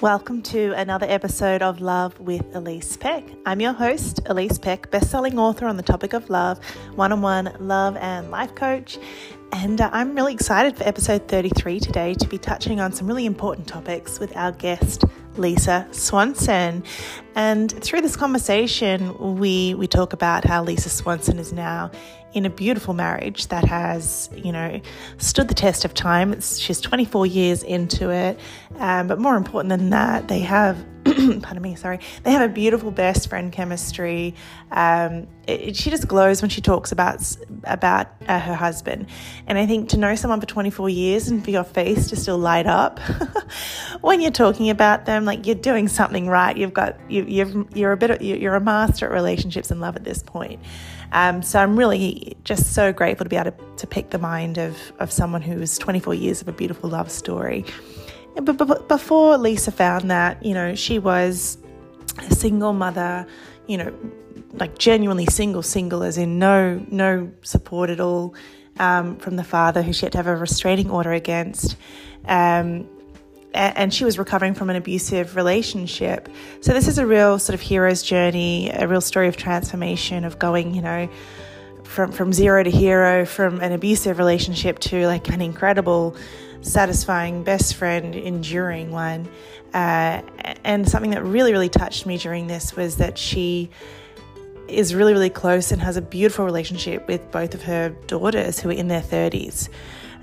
Welcome to another episode of Love with Elise Peck. I'm your host, Elise Peck, best-selling author on the topic of love, one-on-one love and life coach. And uh, I'm really excited for episode 33 today to be touching on some really important topics with our guest, Lisa Swanson. And through this conversation, we we talk about how Lisa Swanson is now in a beautiful marriage that has, you know, stood the test of time. It's, she's 24 years into it. Um, but more important than that, they have, pardon me, sorry, they have a beautiful best friend chemistry. Um, it, she just glows when she talks about, about uh, her husband. And I think to know someone for 24 years and for your face to still light up when you're talking about them, like you're doing something right. You've got, you, you've, you're a bit, you're a master at relationships and love at this point. Um, so I'm really just so grateful to be able to, to pick the mind of, of someone who's 24 years of a beautiful love story. But before Lisa found that, you know, she was a single mother, you know, like genuinely single, single as in no no support at all um, from the father who she had to have a restraining order against. Um, and she was recovering from an abusive relationship. So this is a real sort of hero's journey, a real story of transformation of going, you know, from from zero to hero, from an abusive relationship to like an incredible, satisfying best friend, enduring one. Uh, and something that really really touched me during this was that she is really really close and has a beautiful relationship with both of her daughters who are in their 30s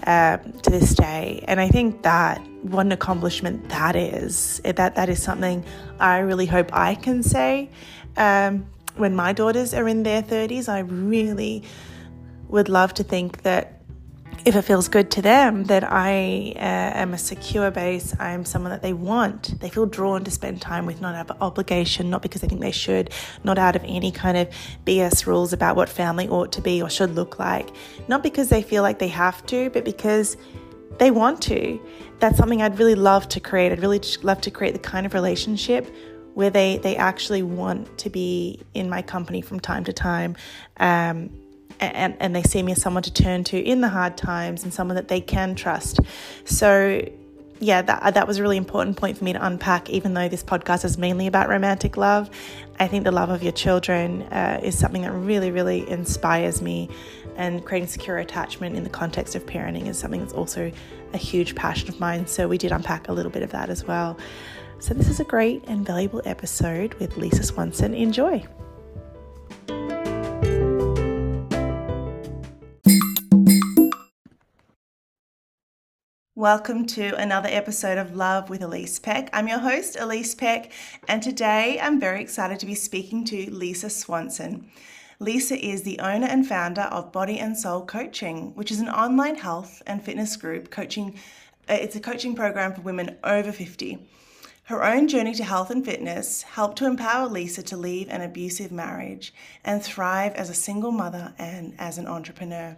um, to this day. And I think that what an accomplishment that is. That that is something I really hope I can say. Um, when my daughters are in their 30s, I really would love to think that if it feels good to them, that I uh, am a secure base, I am someone that they want. They feel drawn to spend time with, not out of obligation, not because they think they should, not out of any kind of BS rules about what family ought to be or should look like, not because they feel like they have to, but because they want to. That's something I'd really love to create. I'd really love to create the kind of relationship where they, they actually want to be in my company from time to time. Um, and, and they see me as someone to turn to in the hard times and someone that they can trust. So, yeah, that, that was a really important point for me to unpack, even though this podcast is mainly about romantic love. I think the love of your children uh, is something that really, really inspires me. And creating secure attachment in the context of parenting is something that's also a huge passion of mine. So, we did unpack a little bit of that as well. So, this is a great and valuable episode with Lisa Swanson. Enjoy. Welcome to another episode of Love with Elise Peck. I'm your host, Elise Peck, and today I'm very excited to be speaking to Lisa Swanson. Lisa is the owner and founder of Body and Soul Coaching, which is an online health and fitness group coaching. Uh, it's a coaching program for women over 50. Her own journey to health and fitness helped to empower Lisa to leave an abusive marriage and thrive as a single mother and as an entrepreneur.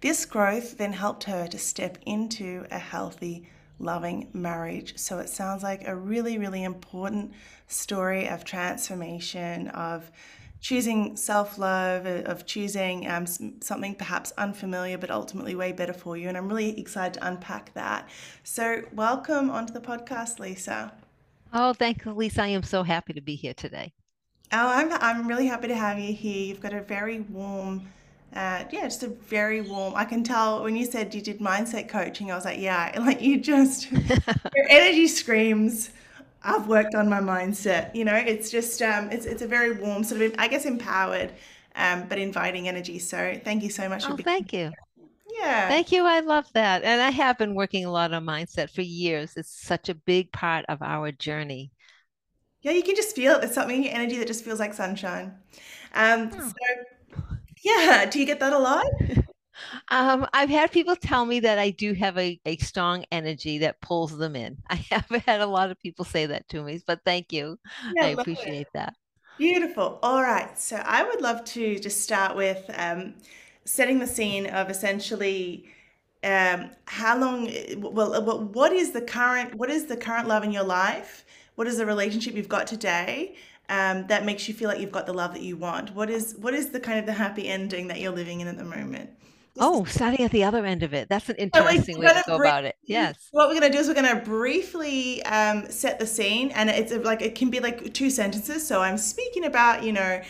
This growth then helped her to step into a healthy, loving marriage. So it sounds like a really, really important story of transformation, of choosing self love, of choosing um, something perhaps unfamiliar but ultimately way better for you. And I'm really excited to unpack that. So, welcome onto the podcast, Lisa. Oh, thanks, Lisa. I am so happy to be here today. Oh, I'm, I'm really happy to have you here. You've got a very warm uh, yeah, just a very warm. I can tell when you said you did mindset coaching, I was like, yeah, like you just, your energy screams. I've worked on my mindset. You know, it's just, um, it's it's a very warm sort of, I guess, empowered, um, but inviting energy. So thank you so much. Oh, thank you. Yeah. Thank you. I love that. And I have been working a lot on mindset for years. It's such a big part of our journey. Yeah, you can just feel it. There's something in your energy that just feels like sunshine. Um, oh. So yeah. Do you get that a lot? Um, I've had people tell me that I do have a, a strong energy that pulls them in. I have had a lot of people say that to me, but thank you. Yeah, I appreciate it. that. Beautiful. All right. So I would love to just start with um, setting the scene of essentially um, how long, well, what is the current, what is the current love in your life? What is the relationship you've got today? Um, that makes you feel like you've got the love that you want? What is what is the kind of the happy ending that you're living in at the moment? Oh, starting at the other end of it. That's an interesting way to go about it. Yes. What we're going to do is we're going to briefly um, set the scene, and it's like it can be like two sentences. So I'm speaking about, you know,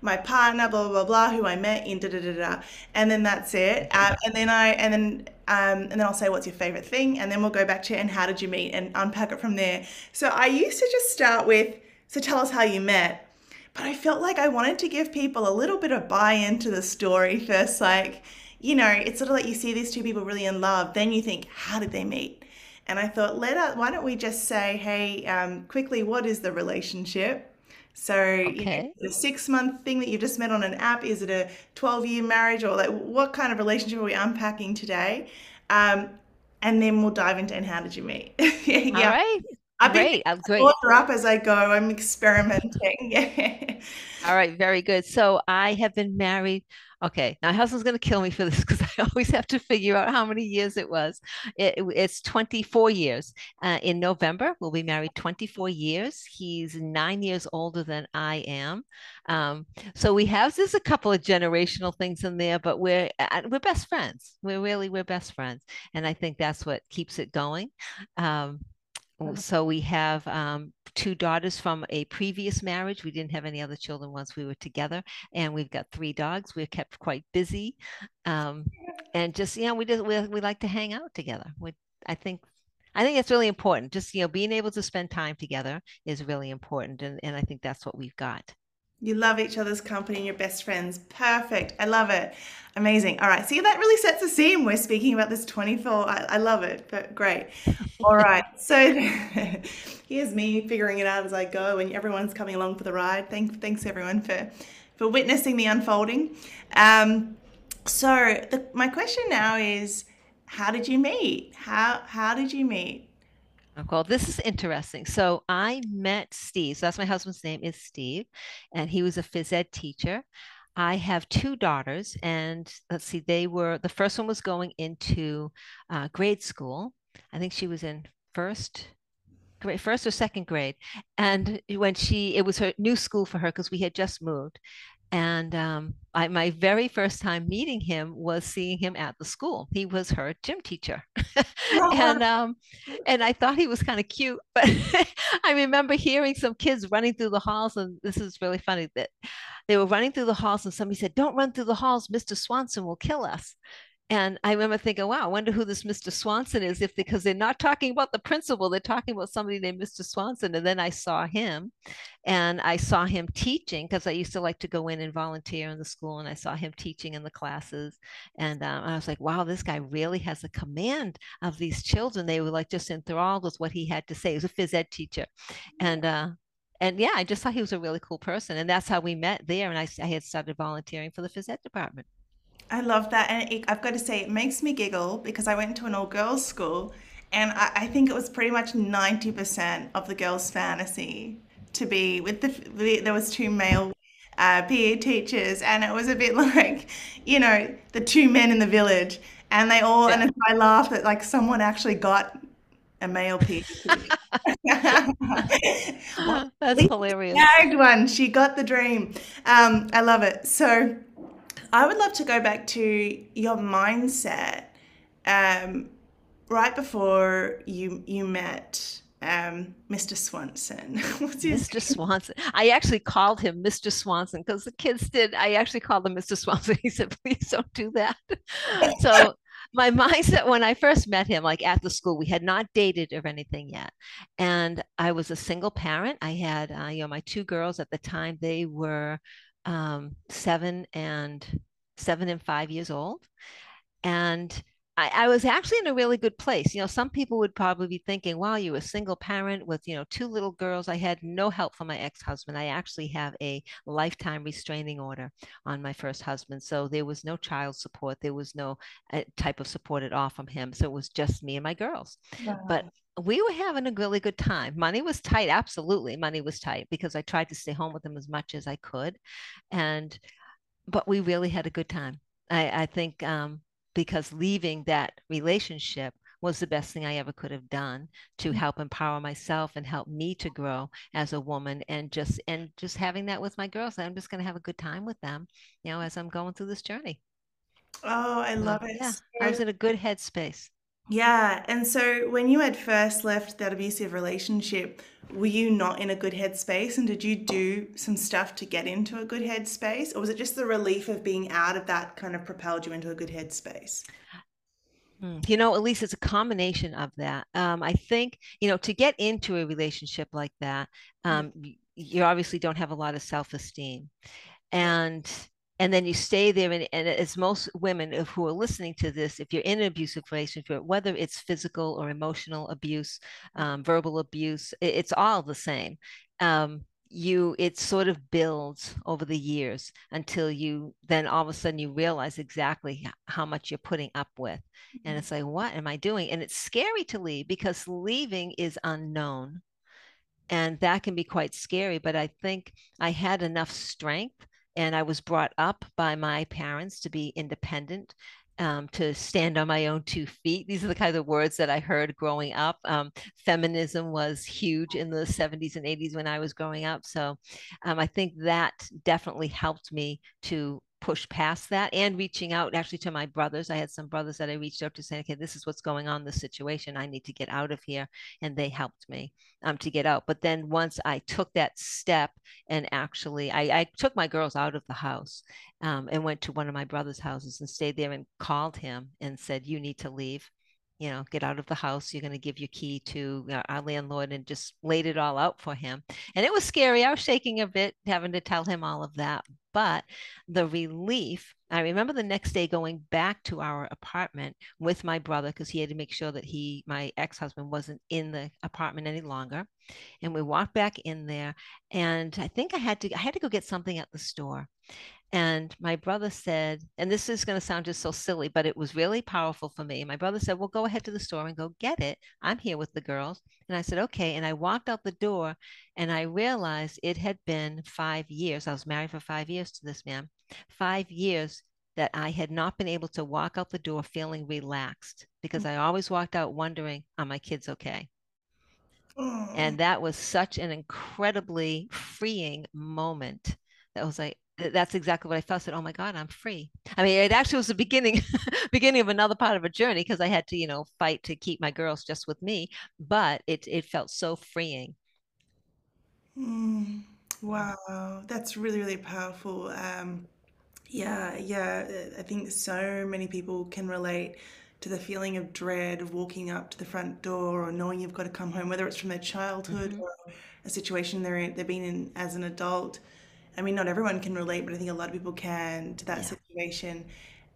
my partner, blah blah blah, blah who I met in da da da da, and then that's it. Um, and then I and then um, and then I'll say what's your favorite thing, and then we'll go back to and how did you meet, and unpack it from there. So I used to just start with so tell us how you met. But I felt like I wanted to give people a little bit of buy into the story first, like you know, it's sort of like you see these two people really in love, then you think, how did they meet? And I thought, let us, why don't we just say, hey, um, quickly, what is the relationship? So, okay. you know, the six month thing that you've just met on an app, is it a 12 year marriage or like what kind of relationship are we unpacking today? Um, and then we'll dive into and how did you meet? yeah. All right. I've great. been great. up as I go. I'm experimenting. Yeah. All right. Very good. So I have been married Okay, my husband's going to kill me for this because I always have to figure out how many years it was. It, it's 24 years. Uh, in November, we'll be married 24 years. He's nine years older than I am. Um, so we have there's a couple of generational things in there, but we're uh, we're best friends. We're really we're best friends, and I think that's what keeps it going. Um, so we have um, two daughters from a previous marriage. We didn't have any other children once we were together, and we've got three dogs. We're kept quite busy, um, and just you know, we just we, we like to hang out together. We, I think I think it's really important. Just you know, being able to spend time together is really important, and and I think that's what we've got. You love each other's company and your best friends. Perfect. I love it. Amazing. All right. See, that really sets the scene. We're speaking about this 24. I, I love it. But great. All right. So here's me figuring it out as I go, and everyone's coming along for the ride. Thanks, thanks everyone for for witnessing the unfolding. Um, so the, my question now is, how did you meet? How how did you meet? Well, this is interesting. So I met Steve. So that's my husband's name is Steve, and he was a phys ed teacher. I have two daughters, and let's see, they were the first one was going into uh, grade school. I think she was in first grade, first or second grade. And when she, it was her new school for her because we had just moved. And um, I, my very first time meeting him was seeing him at the school. He was her gym teacher, and um, and I thought he was kind of cute. But I remember hearing some kids running through the halls, and this is really funny that they were running through the halls, and somebody said, "Don't run through the halls, Mr. Swanson will kill us." And I remember thinking, wow, I wonder who this Mr. Swanson is, if because they're not talking about the principal, they're talking about somebody named Mr. Swanson. And then I saw him and I saw him teaching because I used to like to go in and volunteer in the school and I saw him teaching in the classes. And um, I was like, wow, this guy really has a command of these children. They were like just enthralled with what he had to say. He was a phys ed teacher. And uh, and yeah, I just thought he was a really cool person. And that's how we met there. And I, I had started volunteering for the phys ed department. I love that. And it, I've got to say, it makes me giggle because I went to an all girls school and I, I, think it was pretty much 90% of the girls' fantasy to be with the, the there was two male uh, PE teachers and it was a bit like, you know, the two men in the village and they all, yeah. and I laughed that like someone actually got a male PE well, That's hilarious. Snagged one. She got the dream. Um, I love it. So, I would love to go back to your mindset um, right before you you met um, Mr. Swanson. Mr. Swanson. I actually called him Mr. Swanson because the kids did. I actually called him Mr. Swanson. He said, "Please don't do that." so my mindset when I first met him, like at the school, we had not dated or anything yet, and I was a single parent. I had, uh, you know, my two girls at the time. They were um, seven and seven and five years old. And I, I, was actually in a really good place. You know, some people would probably be thinking, wow, you're a single parent with, you know, two little girls. I had no help from my ex-husband. I actually have a lifetime restraining order on my first husband. So there was no child support. There was no uh, type of support at all from him. So it was just me and my girls. Wow. But we were having a really good time. Money was tight, absolutely. Money was tight because I tried to stay home with them as much as I could, and but we really had a good time. I, I think um, because leaving that relationship was the best thing I ever could have done to help empower myself and help me to grow as a woman and just and just having that with my girls. I'm just going to have a good time with them, you know, as I'm going through this journey. Oh, I So, love it. yeah, I was in a good headspace. Yeah. And so when you had first left that abusive relationship, were you not in a good headspace? And did you do some stuff to get into a good headspace? Or was it just the relief of being out of that kind of propelled you into a good headspace? Mm. You know, at least it's a combination of that. Um, I think, you know, to get into a relationship like that, Mm, um, you obviously don't have a lot of self-esteem. And and then you stay there and, and as most women who are listening to this, if you're in an abusive relationship, whether it's physical or emotional abuse, um, verbal abuse, it, it's all the same. Um, you it sort of builds over the years until you then all of a sudden you realize exactly how much you're putting up with and mm, it's like what am i doing and it's scary to leave because leaving is unknown and that can be quite scary. But I think I had enough strength and I was brought up by my parents to be independent. Um, to stand on my own two feet. These are the kind of words that I heard growing up. Um, feminism was huge in the 70s and 80s when I was growing up. So um, I think that definitely helped me to push past that and reaching out actually to my brothers. I had some brothers that I reached out to saying, okay, this is what's going on, the situation. I need to get out of here. And they helped me um, to get out. But then once I took that step and actually, I, I took my girls out of the house um, and went to one of my brother's houses and stayed there and called him and said, You need to leave. You know, get out of the house. You're going to give your key to uh, our landlord and just laid it all out for him. And it was scary. I was shaking a bit having to tell him all of that. But the relief, I remember the next day going back to our apartment with my brother because he had to make sure that he, my ex husband, wasn't in the apartment any longer. And we walked back in there, and I think I had to I had to go get something at the store. And my brother said, and this is going to sound just so silly, but it was really powerful for me. My brother said, Well, go ahead to the store and go get it. I'm here with the girls. And I said, Okay. And I walked out the door and I realized it had been five years. I was married for five years to this man, five years that I had not been able to walk out the door feeling relaxed because mm. I always walked out wondering, Are my kids okay? Oh, And that was such an incredibly freeing moment. That was like, that's exactly what I felt. I said, "Oh my God, I'm free." I mean, it actually was the beginning, beginning of another part of a journey because I had to, you know, fight to keep my girls just with me. But it it felt so freeing. mm. Wow. That's really, really powerful. Um, Yeah, yeah. I think so many people can relate to the feeling of dread of walking up to the front door or knowing you've got to come home, whether it's from their childhood hmm or a situation they're in, they've been in as an adult. I mean, not everyone can relate, but I think a lot of people can to that Yeah. situation.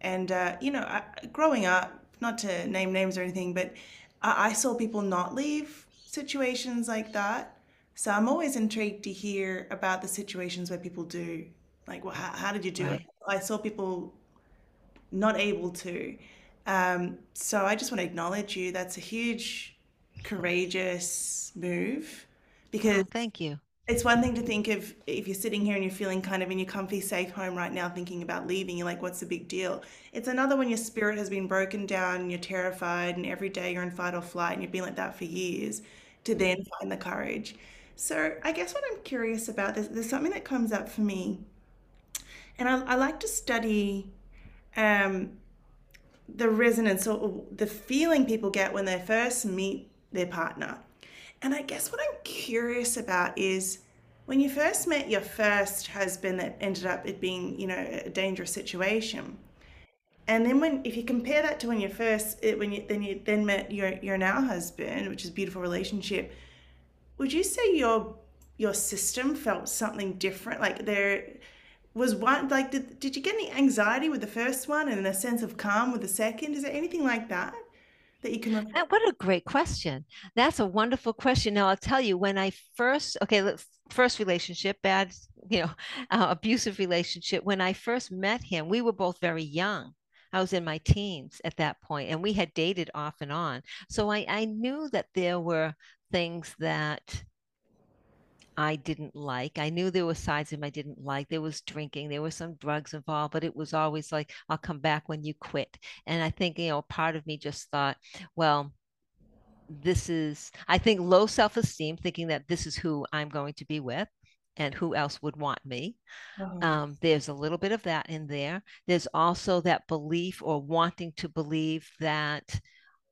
And uh, you know, I, growing up, not to name names or anything, but I, I saw people not leave situations like that. So I'm always intrigued to hear about the situations where people do. Like, well, how, how did you do it? I saw people not able to. Um, so I just want to acknowledge you. That's a huge, courageous move because Oh, thank you. It's one thing to think of if you're sitting here and you're feeling kind of in your comfy, safe home right now, thinking about leaving, you're like, what's the big deal? It's another when your spirit has been broken down and you're terrified, and every day you're in fight or flight, and you've been like that for years, to then find the courage. So I guess what I'm curious about, there's, there's something that comes up for me, and I, I like to study um, the resonance or the feeling people get when they first meet their partner. And I guess what I'm curious about is when you first met your first husband that ended up it being, you know, a dangerous situation. And then when if you compare that to when you first it, when you then you then met your your now husband, which is beautiful relationship, would you say your your system felt something different? Like there was one like did, did you get any anxiety with the first one and a sense of calm with the second? Is there anything like that that you can What a great question. That's a wonderful question. Now, I'll tell you, when I first, okay, first relationship, bad, you know, uh, abusive relationship, when I first met him, we were both very young. I was in my teens at that point, and we had dated off and on. So I, I knew that there were things that I didn't like. I knew there were sides of him I didn't like. There was drinking, there was some drugs involved, but it was always like, I'll come back when you quit. And I think, you know, part of me just thought, well, this is, I think, low self esteem, thinking that this is who I'm going to be with. and who else would want me. Mhm. Um, there's a little bit of that in there. There's also that belief or wanting to believe that,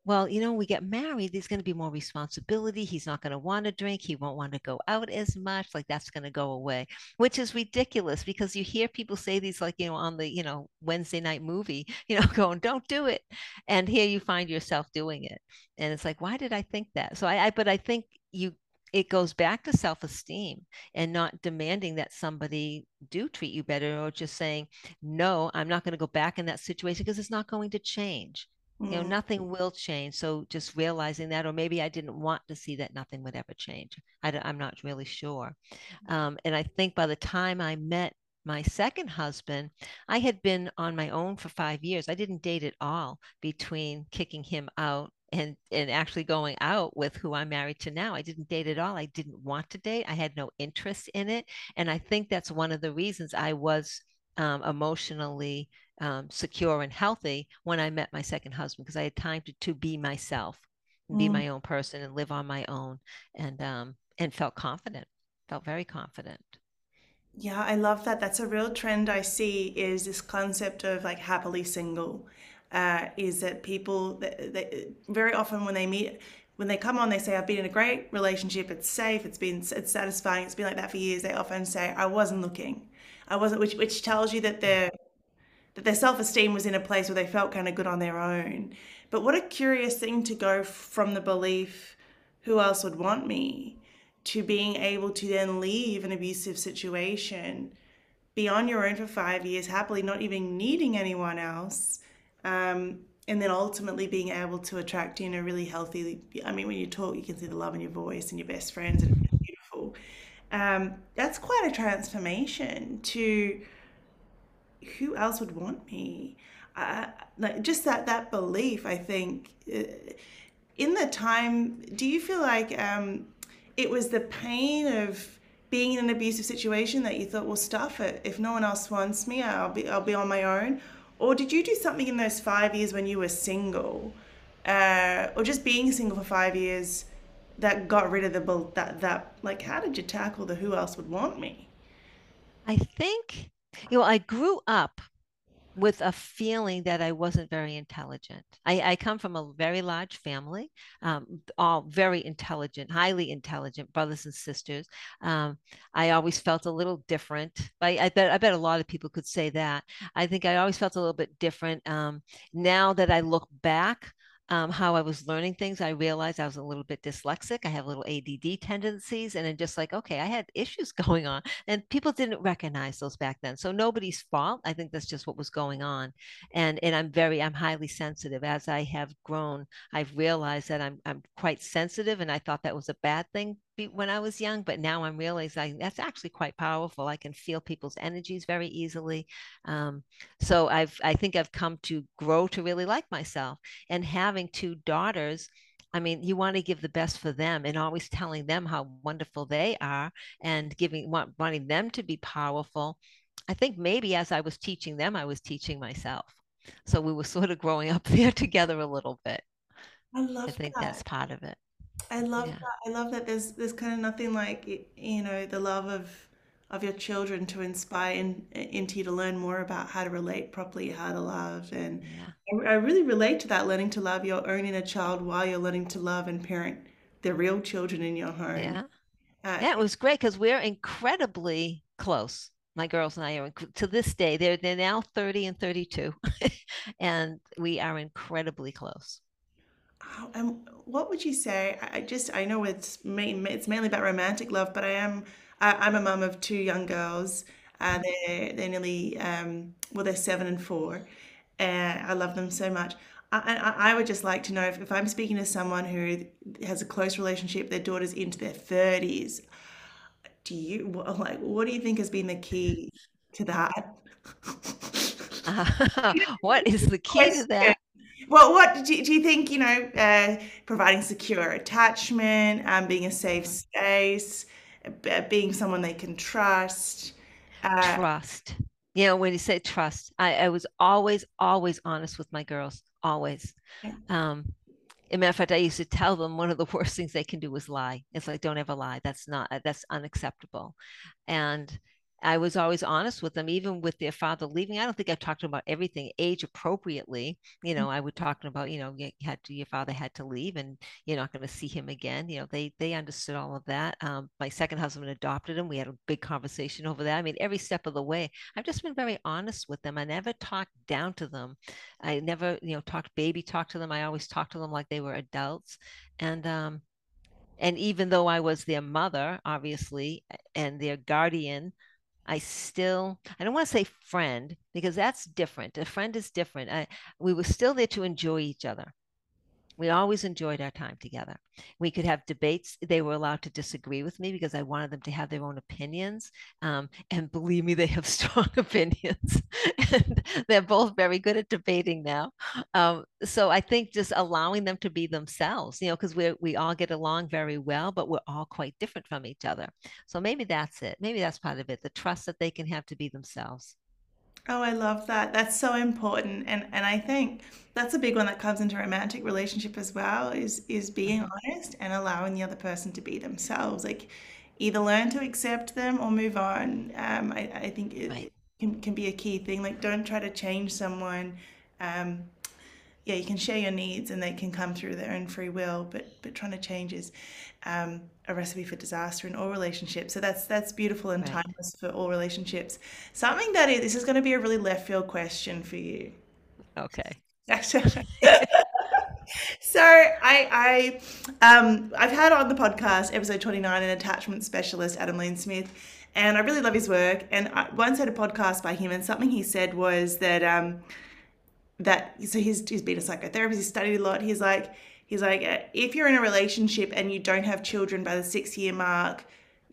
well, you know, we get married, there's going to be more responsibility. He's not going to want to drink. He won't want to go out as much. Like that's going to go away, which is ridiculous because you hear people say these, like, you know, on the, you know, Wednesday night movie, you know, going, don't do it. And here you find yourself doing it. And it's like, why did I think that? So I, I but I think you it goes back to self-esteem and not demanding that somebody do treat you better or just saying no i'm not going to go back in that situation because it's not going to change you know Mm. nothing will change so just realizing that or maybe i didn't want to see that nothing would ever change I, am not really sure um, and i think by the time i met my second husband i had been on my own for five years i didn't date at all between kicking him out and and actually going out with who I'm married to now. I didn't date at all. I didn't want to date. I had no interest in it, and I think that's one of the reasons I was um, emotionally um, secure and healthy when I met my second husband because I had time to, to be myself, and be Mm. my own person, and live on my own, and um, and felt confident. Felt very confident. Yeah, I love that. That's a real trend I see is this concept of like happily single. Uh, is that people that, that very often when they meet when they come on they say I've been in a great relationship, it's safe, it's been it's satisfying, it's been like that for years. They often say I wasn't looking. I wasn't which which tells you that they're that their self-esteem was in a place where they felt kind of good on their own. But what a curious thing to go from the belief, who else would want me, to being able to then leave an abusive situation, be on your own for five years, happily not even needing anyone else, um, and then ultimately being able to attract in a really healthy. I mean, when you talk, you can see the love in your voice and your best friends, and. Um, that's quite a transformation to who else would want me? Uh, like just that that belief. I think uh, in the time, do you feel like um, it was the pain of being in an abusive situation that you thought, well, stuff it. If no one else wants me, I'll be I'll be on my own. Or did you do something in those five years when you were single, uh, or just being single for five years, that got rid of the that that like how did you tackle the who else would want me? I think, you know, I grew up with a feeling that I wasn't very intelligent. I, I come from a very large family, um, all very intelligent, highly intelligent brothers and sisters. Um, I always felt a little different. I, I, bet I bet a lot of people could say that. I think I always felt a little bit different. Um, now that I look back, um, how I was learning things, I realized I was a little bit dyslexic. I have little ADD tendencies, and then just like, okay, I had issues going on, and people didn't recognize those back then. So nobody's fault. I think that's just what was going on, and and I'm very, I'm highly sensitive. As I have grown, I've realized that I'm I'm quite sensitive, and I thought that was a bad thing when I was young, but now I'm realizing that's actually quite powerful. I can feel people's energies very easily. Um, so I've I think I've come to grow to really like myself and having two daughters. I mean, you want to give the best for them and always telling them how wonderful they are and giving want, wanting them to be powerful. I think maybe as I was teaching them, I was teaching myself. So we were sort of growing up there together a little bit. I love. I think that. that's part of it. I love Yeah. that. I love that there's there's kind of nothing like you know the love of of your children to inspire in, into you to learn more about how to relate properly, how to love, and Yeah. I, really relate to that learning to love your own inner child while you're learning to love and parent the real children in your home. Yeah. Uh, Yeah, it was great because we're incredibly close. My girls and I are to this day, they're they're now 30 and 32, and we are incredibly close. How- and what would you say? I just I know it's main, it's mainly about romantic love, but I am I, I'm a mum of two young girls. Uh, they're they're nearly um, well they're seven and four, and I love them so much. I, I, I would just like to know if, if I'm speaking to someone who has a close relationship, their daughter's into their thirties. Do you like what do you think has been the key to that? what is the key to that? Well, what do you, do you think, you know, uh, providing secure attachment, um, being a safe space, uh, being someone they can trust? Uh, Trust. You know, when you say trust, I, I was always, always honest with my girls, always. yeah. Um, a matter of fact, I used to tell them one of the worst things they can do is lie. It's like, don't ever lie. That's not, that's unacceptable. And I was always honest with them, even with their father leaving. I don't think I talked about everything age appropriately. You know, I would talk about, you know, you had to, your father had to leave, and you're not going to see him again. You know, they they understood all of that. Um, my second husband adopted him. We had a big conversation over that. I mean, every step of the way, I've just been very honest with them. I never talked down to them. I never, you know, talked baby talk to them. I always talked to them like they were adults, and um, and even though I was their mother, obviously, and their guardian I still, I don't want to say friend because that's different. A friend is different. I, we were still there to enjoy each other. We always enjoyed our time together. We could have debates. They were allowed to disagree with me because I wanted them to have their own opinions. Um, and believe me, they have strong opinions. and they're both very good at debating now. Um, so I think just allowing them to be themselves, you know, because we we all get along very well, but we're all quite different from each other. So maybe that's it. Maybe that's part of it. The trust that they can have to be themselves. Oh, I love that. That's so important. And and I think that's a big one that comes into romantic relationship as well is is being Mhm. honest and allowing the other person to be themselves. Like either learn to accept them or move on. Um, I, I think it, Right. can, can be a key thing. Like don't try to change someone. Um, yeah, you can share your needs and they can come through their own free will, but but trying to change is um, a recipe for disaster in all relationships. So that's that's beautiful and Right. timeless for all relationships. Something that is, this is going to be a really left field question for you. Okay. So I I um I've had on the podcast episode 29 an attachment specialist Adam Lane Smith and I really love his work and I once had a podcast by him and something he said was that um that so he's he's been a psychotherapist he's studied a lot he's like he's like if you're in a relationship and you don't have children by the six year mark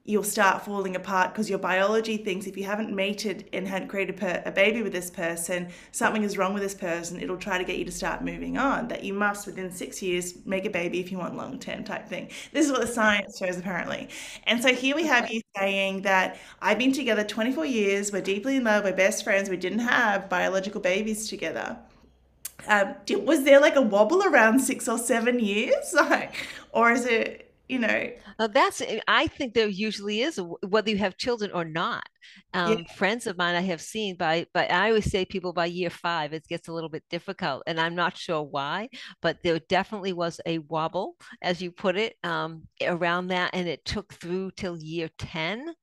you'll start falling apart because your biology thinks if you haven't mated and hadn't created per- a baby with this person something is wrong with this person it'll try to get you to start moving on that you must within six years make a baby if you want long term type thing. This is what the science shows apparently. And so here we have you saying that i've been together 24 years we're deeply in love we're best friends we didn't have biological babies together um, did, was there like a wobble around six or seven years? Like, or is it, you know, Uh, that's, eh, I think there usually is, whether you have children or not. yeah, Um, friends of mine I have seen by, but I always say people by year five, it gets a little bit difficult, and I'm not sure why, but there definitely was a wobble, as you put it, um, around that, and it took through till year 10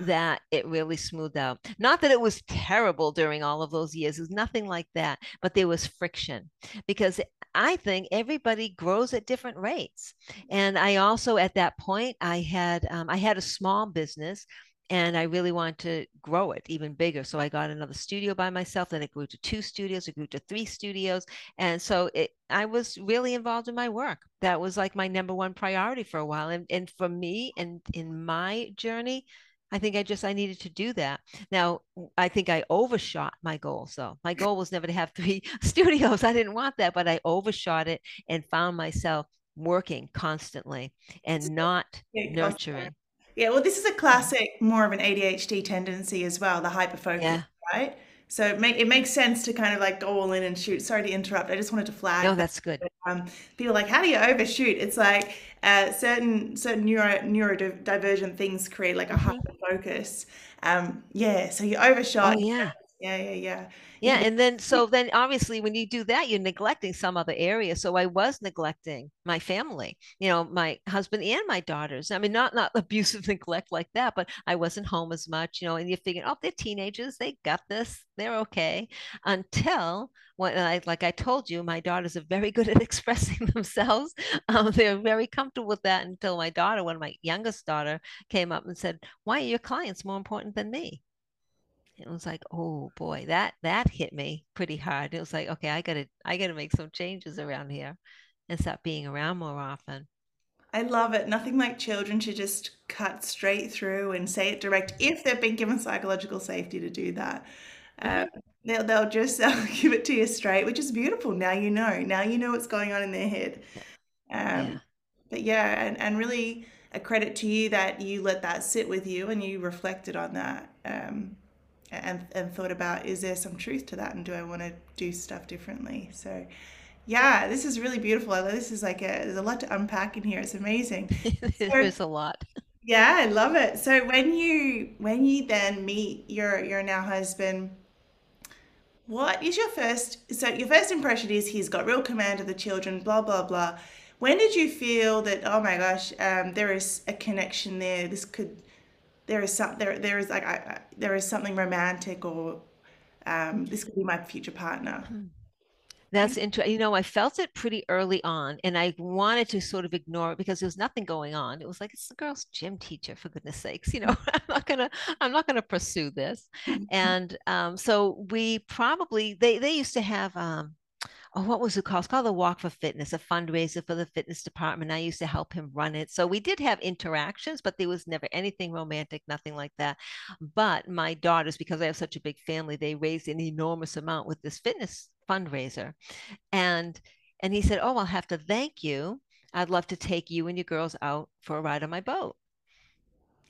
that it really smoothed out. Not that it was terrible during all of those years, it was nothing like that, but there was friction because I think everybody grows at different rates. And I also, at that point, I had um, I had a small business and I really wanted to grow it even bigger. So I got another studio by myself. Then it grew to two studios. It grew to three studios. And so it, I was really involved in my work. That was like my number one priority for a while. And, and for me and in my journey, I think I just I needed to do that. Now, I think I overshot my goal. So my goal was never to have three studios. I didn't want that, but I overshot it and found myself working constantly and not nurturing. Yeah, well, this is a classic, more of an ADHD tendency as well, the hyperfocus, Yeah. right? So it make it makes sense to kind of like go all in and shoot. Sorry to interrupt. I just wanted to flag that. that's good. Um, people are like, how do you overshoot? It's like uh, certain certain neuro neurodivergent things create like a hmm hyper focus. Um, yeah, so you Oh, yeah. Yeah, yeah, yeah. Yeah, and then so then obviously when you do that, you're neglecting some other area. So I was neglecting my family, you know, my husband and my daughters. I mean, not not abusive neglect like that, but I wasn't home as much, you know, and you're thinking, oh, they're teenagers, they got this, they're okay. Until when I like I told you, my daughters are very good at expressing themselves. Um, they're very comfortable with that until my daughter, when my youngest daughter came up and said, Why are your clients more important than me? It was like, oh boy, that that hit me pretty hard. It was like, okay, I gotta I gotta make some changes around here and stop being around more often. I love it. Nothing like children to just cut straight through and say it direct if they've been given psychological safety to do that. Um, hmm they'll, they'll just uh, give it to you straight, which is beautiful. Now you know. Now you know what's going on in their head. Um, Yeah. but yeah, and, and really a credit to you that you let that sit with you and you reflected on that um, and, and thought about is there some truth to that and do I want to do stuff differently? So Yeah, this is really beautiful. This is like a, there's a lot to unpack in here. It's amazing. There So a lot. yeah, I love it. So when you when you then meet your your now husband, what is your first so your first impression is he's got real command of the children, blah blah blah. When did you feel that, oh my gosh, um, there is a connection there. This could there is some there there is like I, I, there is something romantic or um, this could be my future partner. That's interesting. You know, I felt it pretty early on, and I wanted to sort of ignore it because there was nothing going on. It was like it's the girl's gym teacher, for goodness sakes. You know, I'm not gonna, I'm not gonna pursue this. And um, so we probably they they used to have um, oh, what was it called? It's called the Walk for Fitness, a fundraiser for the fitness department. I used to help him run it. So we did have interactions, but there was never anything romantic, nothing like that. But my daughters, because I have such a big family, they raised an enormous amount with this fitness fundraiser. And and he said, Oh, I'll have to thank you. I'd love to take you and your girls out for a ride on my boat.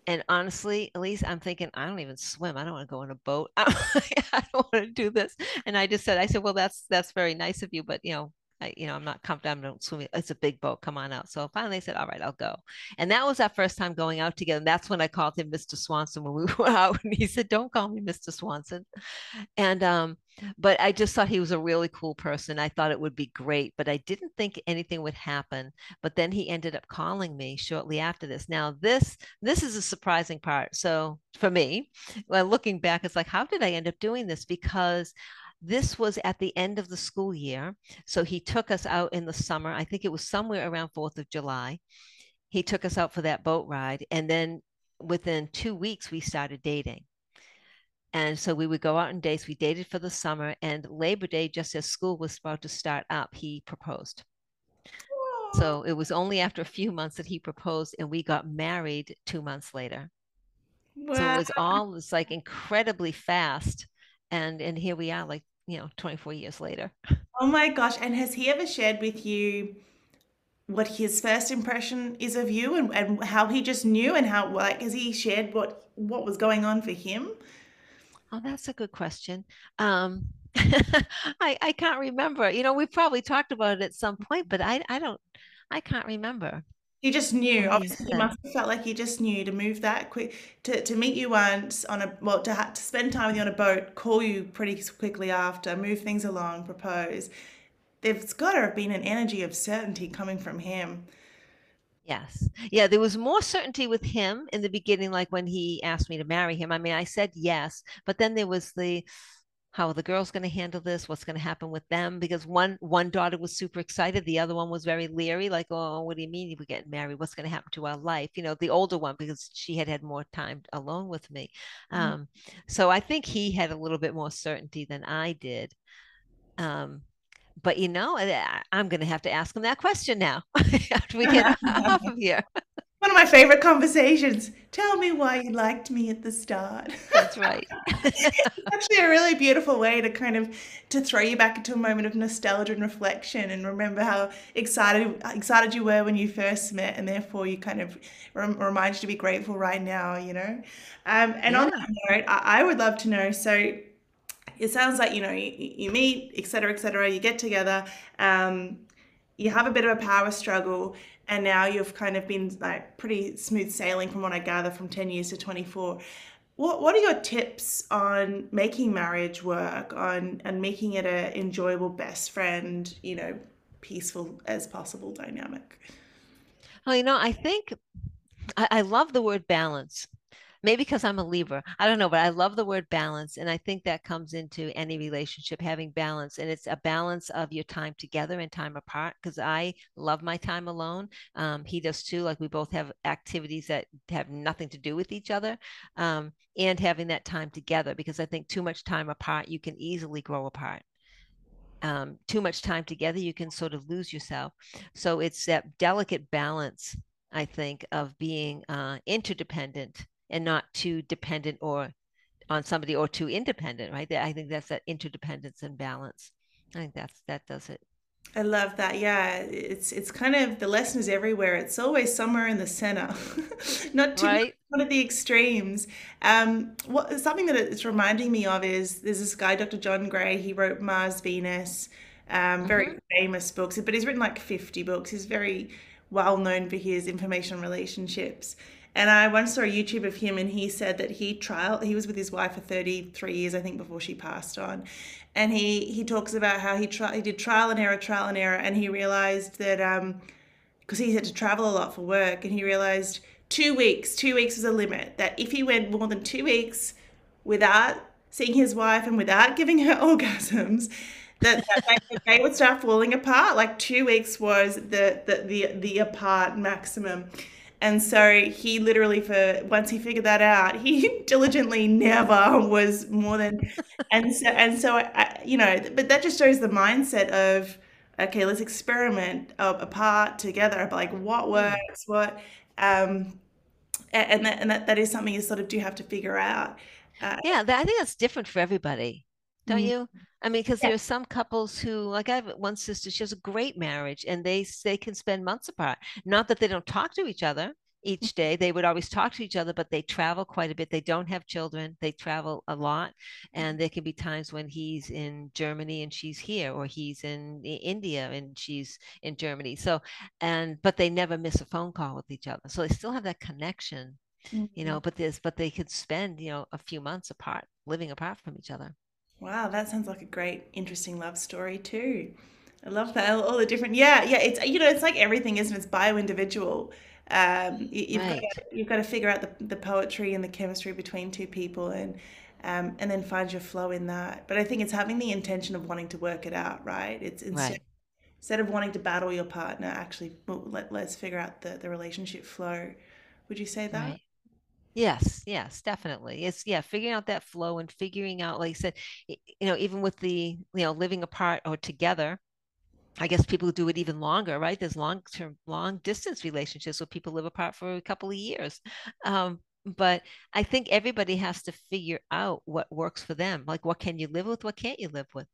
And honestly, Elise, I'm thinking, I don't even swim. I don't want to go on a boat. I don't want to do this. And I just said, I said, well, that's that's very nice of you, but you know, I, you know, I'm not comfortable. I don't swim. It's a big boat. Come on out. So finally, I said, all right, I'll go. And that was our first time going out together. And that's when I called him Mr. Swanson when we were out. And he said, don't call me Mr. Swanson. And um, but I just thought he was a really cool person. I thought it would be great, but I didn't think anything would happen. But then he ended up calling me shortly after this. Now this this is a surprising part. So for me, well, looking back, it's like, how did I end up doing this? Because this was at the end of the school year. So he took us out in the summer. I think it was somewhere around 4th of July. He took us out for that boat ride. And then within two weeks, we started dating. And so we would go out on dates. We dated for the summer, and Labor Day, just as school was about to start up, he proposed. So it was only after a few months that he proposed, and we got married two months later. So it was all it's like incredibly fast, and and here we are, like you know, 24 years later. Oh my gosh. And has he ever shared with you what his first impression is of you and, and how he just knew and how like has he shared what what was going on for him? Oh, that's a good question. Um, I I can't remember. You know, we probably talked about it at some point, but I I don't I can't remember He just knew. Obviously, he must have felt like he just knew to move that quick to, to meet you once on a well to ha to spend time with you on a boat, call you pretty quickly after, move things along, propose. There's got to have been an energy of certainty coming from him. Yes. Yeah, there was more certainty with him in the beginning, like when he asked me to marry him. I mean, I said yes, but then there was the how are the girls going to handle this? What's going to happen with them? Because one one daughter was super excited, the other one was very leery, like, oh, what do you mean we're getting married? What's going to happen to our life? You know, the older one because she had had more time alone with me. Um, so I think he had a little bit more certainty than I did. Um, but you know, I, I'm going to have to ask him that question now after we get off of here. One of my favorite conversations. Tell me why you liked me at the start. That's right. It's actually a really beautiful way to kind of to throw you back into a moment of nostalgia and reflection and remember how excited excited you were when you first met and therefore you kind of rem remind you to be grateful right now, you know. Um, and on that note, I, I would love to know. So it sounds like you know you, you meet, et cetera, et cetera. You get together. Um, you have a bit of a power struggle and now you've kind of been like pretty smooth sailing from what I gather from 10 years to 24. What what are your tips on making marriage work on and making it a enjoyable best friend, you know, peaceful as possible dynamic? Well, you know, I think I, I love the word balance. Maybe because I'm a Libra. I don't know, but I love the word balance. And I think that comes into any relationship, having balance. And it's a balance of your time together and time apart. Because I love my time alone. Um, he does too. Like we both have activities that have nothing to do with each other. Um, and having that time together. Because I think too much time apart, you can easily grow apart. Um, too much time together, you can sort of lose yourself. So it's that delicate balance, I think, of being uh, interdependent and not too dependent or on somebody or too independent, right? I think that's that interdependence and balance. I think that's that does it. I love that. Yeah, it's it's kind of the lesson is everywhere. It's always somewhere in the center, not too Right? not at the extremes. Um, what something that it's reminding me of is there's this guy, Dr. John Gray. He wrote Mars, Venus, um, very mm-hmm. famous books, but he's written like 50 books. He's very well known for his information on relationships. And I once saw a YouTube of him, and he said that he trial he was with his wife for 33 years, I think, before she passed on. And he he talks about how he tried he did trial and error, trial and error, and he realized that um because he had to travel a lot for work, and he realized two weeks, two weeks was a limit. That if he went more than two weeks without seeing his wife and without giving her orgasms, that, that they, they, would start falling apart. Like two weeks was the the the, the apart maximum. And so he literally, for once he figured that out, he diligently never was more than, and so and so, I, you know, but that just shows the mindset of, okay, let's experiment uh, apart together. But like, what works, what, um, and that and that, that is something you sort of do have to figure out. Uh, yeah, that, I think that's different for everybody, don't mm-hmm. you? I mean, because yeah. there are some couples who, like I have one sister, she has a great marriage, and they they can spend months apart. Not that they don't talk to each other each mm-hmm. day. They would always talk to each other, but they travel quite a bit. They don't have children. They travel a lot, and there can be times when he's in Germany and she's here, or he's in India and she's in Germany. So, and but they never miss a phone call with each other. So they still have that connection mm-hmm. you know but there's but they could spend you know a few months apart living apart from each other wow that sounds like a great interesting love story too i love that all the different yeah yeah it's you know it's like everything isn't it? it's bio individual um, you, have right. got to, you've got to figure out the, the poetry and the chemistry between two people and um, and then find your flow in that. But I think it's having the intention of wanting to work it out, right? It's instead, right. instead of wanting to battle your partner, actually well, let, let's figure out the, the relationship flow. Would you say that? Right. Yes, yes, definitely. It's yeah, figuring out that flow and figuring out, like I said, you know, even with the you know living apart or together, I guess people do it even longer, right? There's long term, long distance relationships where people live apart for a couple of years. Um, but I think everybody has to figure out what works for them. Like, what can you live with? What can't you live with?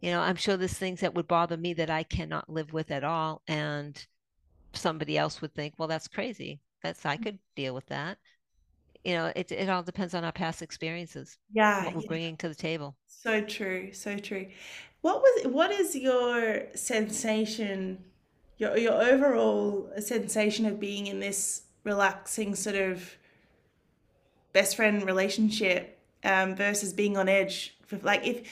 You know, I'm sure there's things that would bother me that I cannot live with at all. And somebody else would think, well, that's crazy. That's, I could deal with that you know it, it all depends on our past experiences yeah what we're yeah. bringing to the table so true so true what was what is your sensation your your overall sensation of being in this relaxing sort of best friend relationship um, versus being on edge like if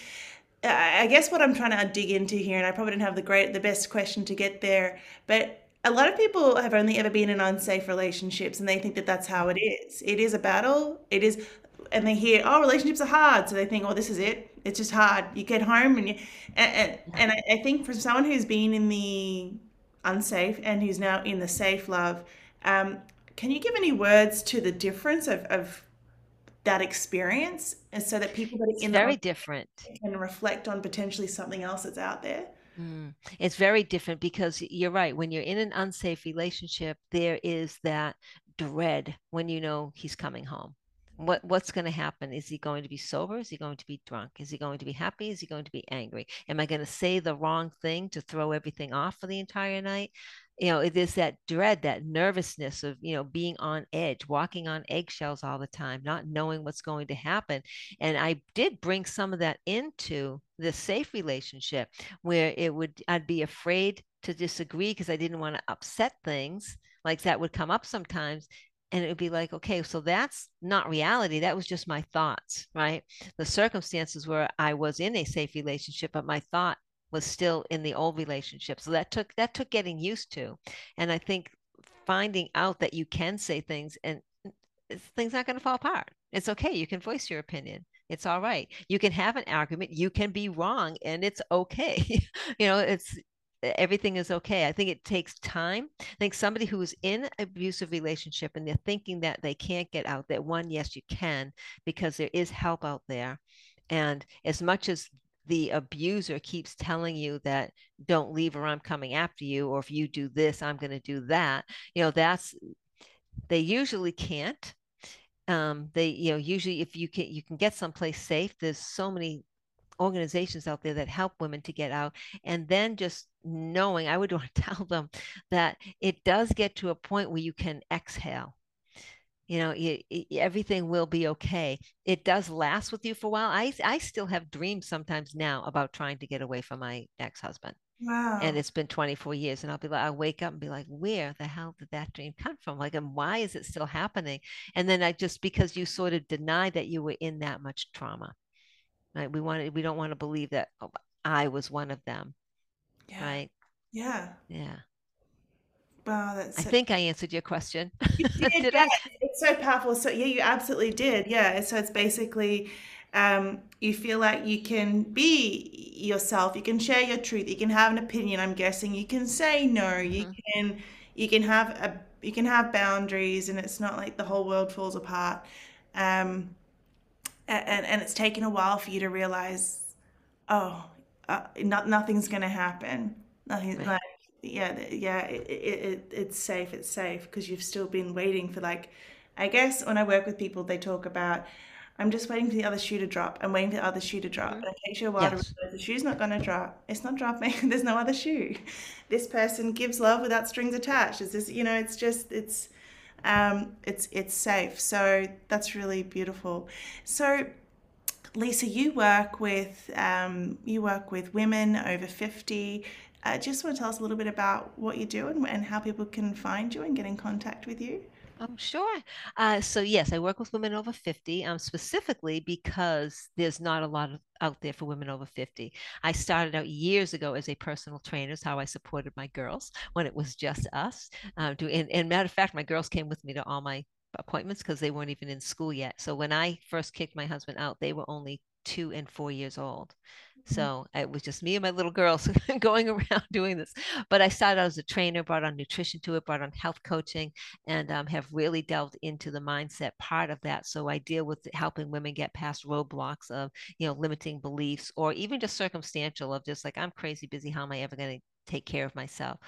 I guess what I'm trying to dig into here, and I probably didn't have the great, the best question to get there, but a lot of people have only ever been in unsafe relationships and they think that that's how it is. It is a battle. It is, and they hear, oh, relationships are hard. So they think, oh, this is it. It's just hard. You get home and you, and, and, and I, think for someone who's been in the unsafe and who's now in the safe love, um, can you give any words to the difference of, of that experience and so that people that are in very different can reflect on potentially something else that's out there? Mm. It's very different because you're right. When you're in an unsafe relationship, there is that dread when you know he's coming home. What what's going to happen? Is he going to be sober? Is he going to be drunk? Is he going to be happy? Is he going to be angry? Am I going to say the wrong thing to throw everything off for the entire night? you know it is that dread that nervousness of you know being on edge walking on eggshells all the time not knowing what's going to happen and i did bring some of that into the safe relationship where it would i'd be afraid to disagree because i didn't want to upset things like that would come up sometimes and it would be like okay so that's not reality that was just my thoughts right the circumstances where i was in a safe relationship but my thought was still in the old relationship. So that took that took getting used to. And I think finding out that you can say things and things not going to fall apart. It's okay. You can voice your opinion. It's all right. You can have an argument. You can be wrong and it's okay. you know, it's everything is okay. I think it takes time. I think somebody who is in abusive relationship and they're thinking that they can't get out, that one, yes, you can, because there is help out there. And as much as the abuser keeps telling you that don't leave or I'm coming after you, or if you do this, I'm going to do that. You know, that's they usually can't. Um, they, you know, usually if you can, you can get someplace safe. There's so many organizations out there that help women to get out and then just knowing i would want to tell them that it does get to a point where you can exhale. You know you, everything will be okay. It does last with you for a while. I i still have dreams sometimes now about trying to get away from my ex-husband wow and it's been 24 years and i'll be like i'll wake up and be like where the hell did that dream come from like and why is it still happening and then i just because you sort of deny that you were in that much trauma right we wanted we don't want to believe that oh, i was one of them yeah. right yeah yeah Wow, that's. I so, think I answered your question. You did, did yeah. I? It's so powerful. So yeah, you absolutely did. Yeah. So it's basically, um, you feel like you can be yourself. You can share your truth. You can have an opinion. I'm guessing you can say no. You mm-hmm. can you can have a you can have boundaries, and it's not like the whole world falls apart. Um, and and it's taken a while for you to realize, oh, uh, not, nothing's going to happen. Nothing right. like yeah, yeah, it, it, it's safe. It's safe because you've still been waiting for like, I guess when I work with people, they talk about, I'm just waiting for the other shoe to drop. I'm waiting for the other shoe to drop. Mm-hmm. And it takes you a while yes. to realize the shoe's not going to drop. It's not dropping. There's no other shoe. This person gives love without strings attached. It's just, you know, it's just, it's, um, it's, it's safe. So that's really beautiful. So, Lisa, you work with um, you work with women over fifty uh, just want to tell us a little bit about what you do and, and how people can find you and get in contact with you. Um, sure. Uh, so yes, I work with women over 50, um, specifically because there's not a lot of, out there for women over 50. I started out years ago as a personal trainer, is how I supported my girls when it was just us. Uh, do, and, and matter of fact, my girls came with me to all my appointments because they weren't even in school yet. So when I first kicked my husband out, they were only two and four years old. Mm-hmm. So it was just me and my little girls going around doing this. But I started out as a trainer, brought on nutrition to it, brought on health coaching, and um, have really delved into the mindset part of that. So I deal with helping women get past roadblocks of, you know, limiting beliefs or even just circumstantial of just like, I'm crazy busy. How am I ever going to take care of myself?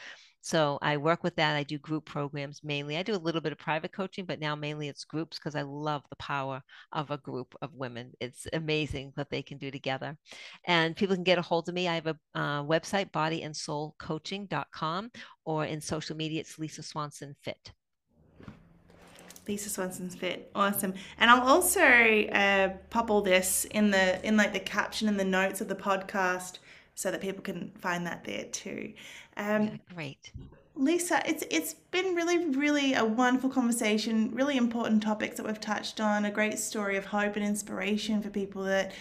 So I work with that. I do group programs mainly. I do a little bit of private coaching, but now mainly it's groups because I love the power of a group of women. It's amazing what they can do together. And people can get a hold of me. I have a uh, website, bodyandsoulcoaching.com, or in social media, it's Lisa Swanson Fit. Lisa Swanson's fit, awesome. And I'll also uh, pop all this in the in like the caption and the notes of the podcast so that people can find that there too. Um, great. Lisa, it's it's been really, really a wonderful conversation, really important topics that we've touched on, a great story of hope and inspiration for people that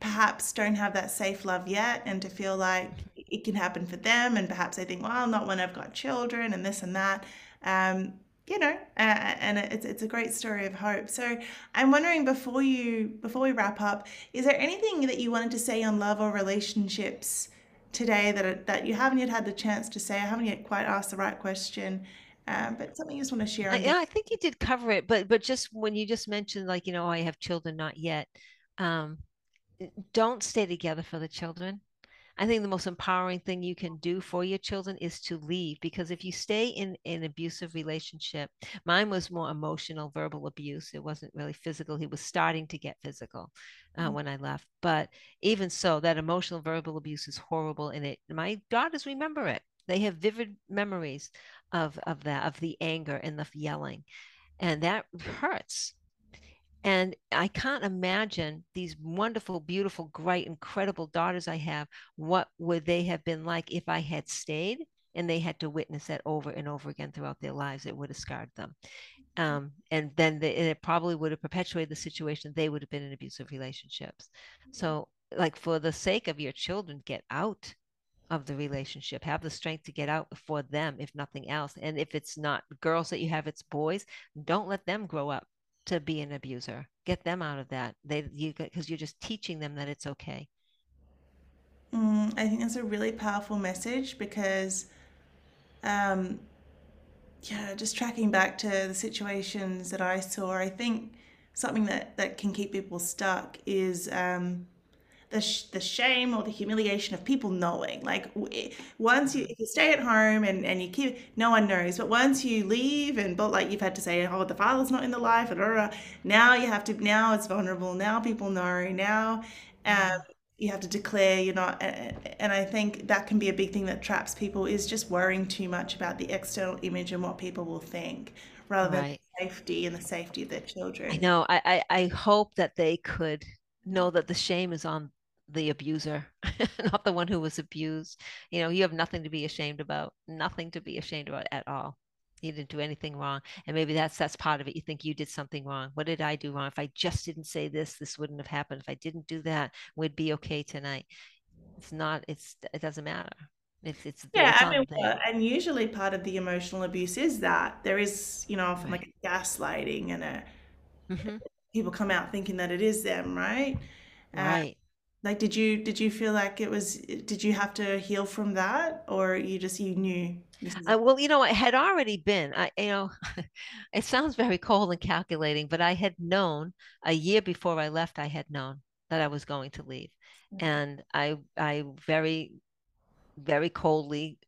perhaps don't have that safe love yet and to feel like it can happen for them and perhaps they think, well, not when I've got children and this and that. Um, you know, uh, and it's it's a great story of hope. So I'm wondering before you before we wrap up, is there anything that you wanted to say on love or relationships today that that you haven't yet had the chance to say? I haven't yet quite asked the right question. Um, but something you just want to share. yeah, I think you did cover it, but but just when you just mentioned like you know I have children, not yet. Um, don't stay together for the children. I think the most empowering thing you can do for your children is to leave because if you stay in an abusive relationship, mine was more emotional, verbal abuse. It wasn't really physical. He was starting to get physical uh, mm-hmm. when I left. But even so, that emotional, verbal abuse is horrible. And it, my daughters remember it. They have vivid memories of, of that, of the anger and the yelling. And that hurts and I can't imagine these wonderful, beautiful, great, incredible daughters I have. What would they have been like if I had stayed and they had to witness that over and over again throughout their lives? It would have scarred them. Um, and then the, it probably would have perpetuated the situation. They would have been in abusive relationships. So, like, for the sake of your children, get out of the relationship have the strength to get out for them if nothing else and if it's not girls that you have it's boys don't let them grow up to be an abuser. Get them out of that. They you because you're just teaching them that it's okay. Mm, I think that's a really powerful message because, um, yeah, just tracking back to the situations that I saw, I think something that that can keep people stuck is um, the, sh- the shame or the humiliation of people knowing. Like once you if you stay at home and, and you keep no one knows, but once you leave and but like you've had to say, oh the father's not in the life, blah, blah, blah. now you have to now it's vulnerable. Now people know. Now um, you have to declare you're not. And I think that can be a big thing that traps people is just worrying too much about the external image and what people will think rather than safety and the safety of their children. I know. I, I, I hope that they could know that the shame is on the abuser, not the one who was abused. You know, you have nothing to be ashamed about, nothing to be ashamed about at all. You didn't do anything wrong. And maybe that's that's part of it. You think you did something wrong. What did I do wrong? If I just didn't say this, this wouldn't have happened. If I didn't do that, we'd be okay tonight. It's not, it's it doesn't matter. It's it's yeah, I mean, and usually part of the emotional abuse is that there is, you know, often right. like a gaslighting and a mm-hmm. people come out thinking that it is them, right? Uh, right. Like, did you did you feel like it was? Did you have to heal from that, or you just you knew? Uh, well, you know, it had already been. I, you know, it sounds very cold and calculating, but I had known a year before I left. I had known that I was going to leave, and I, I very, very coldly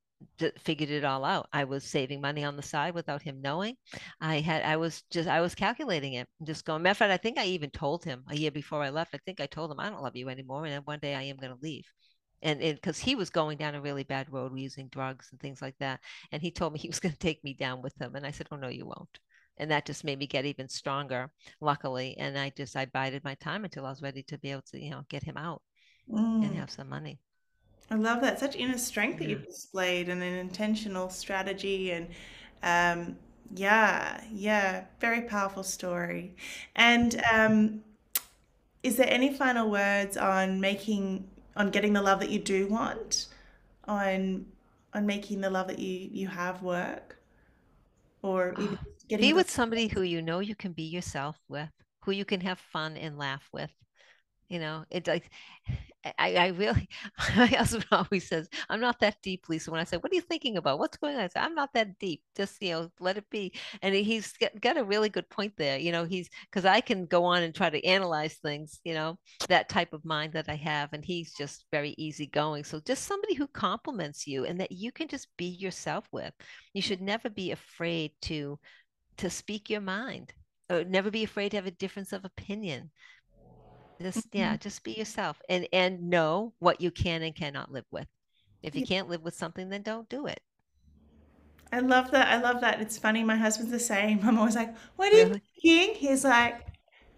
figured it all out. I was saving money on the side without him knowing. I had I was just I was calculating it, just going. Matter of fact, I think I even told him a year before I left. I think I told him I don't love you anymore, and one day I am going to leave. And because he was going down a really bad road using drugs and things like that, and he told me he was going to take me down with him, and I said, "Oh no, you won't." And that just made me get even stronger, luckily. And I just I bided my time until I was ready to be able to you know get him out mm. and have some money. I love that. Such inner strength that you've displayed and an intentional strategy and um, yeah, yeah, very powerful story. And um, is there any final words on making on getting the love that you do want? On on making the love that you you have work? Or even getting be with somebody who you know you can be yourself with, who you can have fun and laugh with. You know, it like I, I really, my husband always says, I'm not that deep, Lisa. When I say, what are you thinking about? What's going on? I say, I'm not that deep. Just, you know, let it be. And he's got a really good point there. You know, he's, because I can go on and try to analyze things, you know, that type of mind that I have. And he's just very easygoing. So just somebody who compliments you and that you can just be yourself with. You should never be afraid to, to speak your mind. Or never be afraid to have a difference of opinion just yeah, mm-hmm. just be yourself and and know what you can and cannot live with. If you can't live with something, then don't do it. I love that. I love that. It's funny. My husband's the same. I'm always like, "What are you really? thinking?" He's like,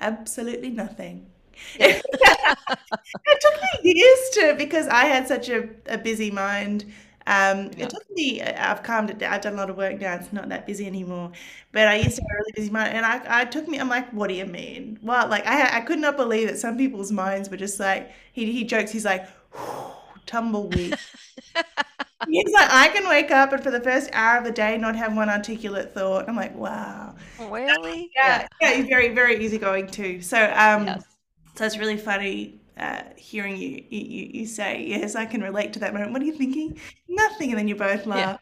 "Absolutely nothing." it took me years to because I had such a, a busy mind um, yeah. It took me, I've calmed it down. I've done a lot of work now. It's not that busy anymore. But I used to have a really busy mind. And I, I took me, I'm like, what do you mean? Well, like, I, I could not believe that some people's minds were just like, he, he jokes, he's like, tumbleweed. he's like, I can wake up and for the first hour of the day not have one articulate thought. I'm like, wow. Really? Yeah. Yeah. yeah he's very, very easygoing too. So, um, yes. so it's really funny uh, hearing you, you you say, "Yes, I can relate to that moment." What are you thinking? Nothing, and then you both laugh.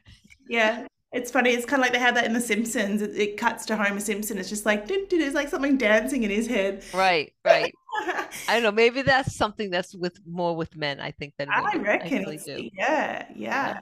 Yeah, yeah. it's funny. It's kind of like they have that in The Simpsons. It, it cuts to Homer Simpson. It's just like it's like something dancing in his head. Right, right. I don't know. Maybe that's something that's with more with men. I think than I reckon. I really yeah, yeah, yeah,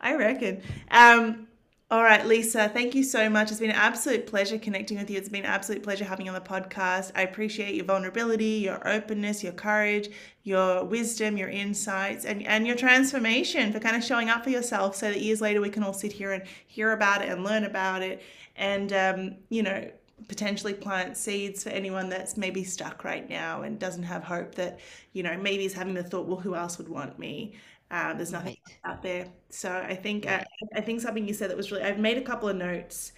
I reckon. Um, all right, Lisa, thank you so much. It's been an absolute pleasure connecting with you. It's been an absolute pleasure having you on the podcast. I appreciate your vulnerability, your openness, your courage, your wisdom, your insights, and, and your transformation for kind of showing up for yourself so that years later we can all sit here and hear about it and learn about it and, um, you know, potentially plant seeds for anyone that's maybe stuck right now and doesn't have hope that, you know, maybe is having the thought, well, who else would want me? Uh, there's nothing right. out there. So I think uh, I think something you said that was really. I've made a couple of notes,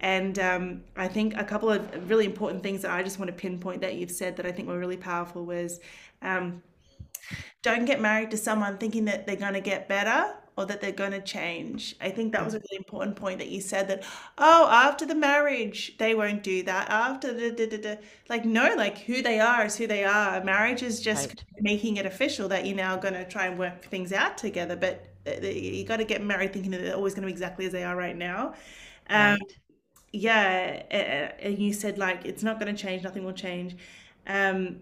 and um, I think a couple of really important things that I just want to pinpoint that you've said that I think were really powerful was, um, don't get married to someone thinking that they're going to get better or that they're going to change. I think that was a really important point that you said that, oh, after the marriage, they won't do that. After the, the, the, the like, no, like who they are is who they are. Marriage is just right. making it official that you're now going to try and work things out together. But uh, you got to get married thinking that they're always going to be exactly as they are right now. Um, right. Yeah. And you said, like, it's not going to change, nothing will change. Um,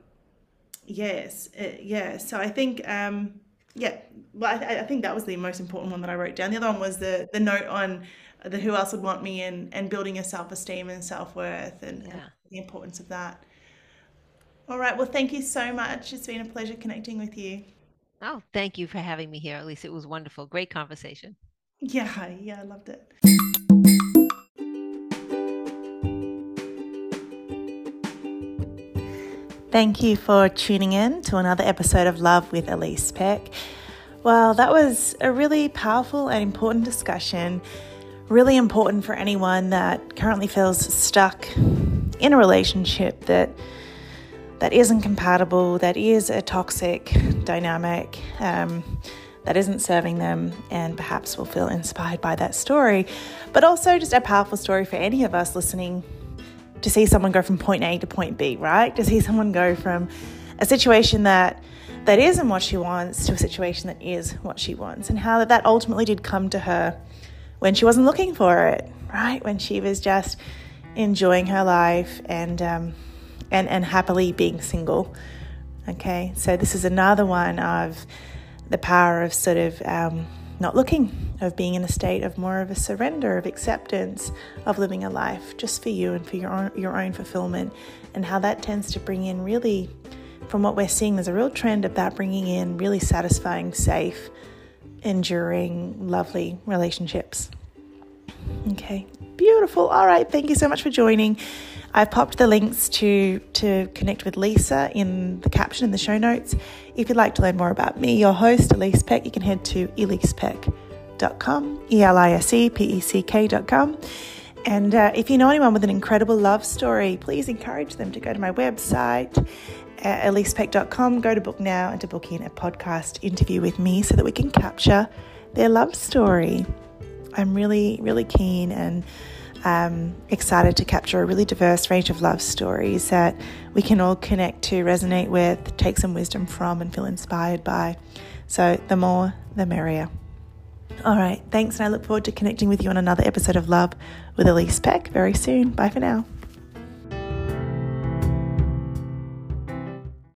yes. Uh, yeah. So I think, um, yeah, well, I, I, think that was the most important one that I wrote down. The other one was the the note on the who else would want me and and building your self esteem and self worth and, yeah. and, the importance of that. All right. Well, thank you so much. It's been a pleasure connecting with you. Oh, thank you for having me here. Elise, it was wonderful. Great conversation. Yeah, yeah, I loved it. Thank you for tuning in to another episode of Love with Elise Peck. Well, that was a really powerful and important discussion, really important for anyone that currently feels stuck in a relationship that that isn't compatible, that is a toxic dynamic, um, that isn't serving them, and perhaps will feel inspired by that story. But also, just a powerful story for any of us listening to see someone go from point A to point B, right? To see someone go from a situation that that isn't what she wants to a situation that is what she wants, and how that, that ultimately did come to her when she wasn't looking for it, right? When she was just enjoying her life and um, and and happily being single. Okay, so this is another one of the power of sort of um, not looking, of being in a state of more of a surrender, of acceptance, of living a life just for you and for your own, your own fulfillment, and how that tends to bring in really, from what we're seeing, there's a real trend of that bringing in really satisfying, safe, enduring, lovely relationships. Okay, beautiful. All right, thank you so much for joining. I've popped the links to, to connect with Lisa in the caption in the show notes. If you'd like to learn more about me, your host, Elise Peck, you can head to elisepeck.com, E L I S E P E C K.com. And uh, if you know anyone with an incredible love story, please encourage them to go to my website, uh, elisepeck.com, go to book now and to book in a podcast interview with me so that we can capture their love story. I'm really, really keen and um, excited to capture a really diverse range of love stories that we can all connect to, resonate with, take some wisdom from, and feel inspired by. So, the more, the merrier. All right, thanks, and I look forward to connecting with you on another episode of Love with Elise Peck very soon. Bye for now.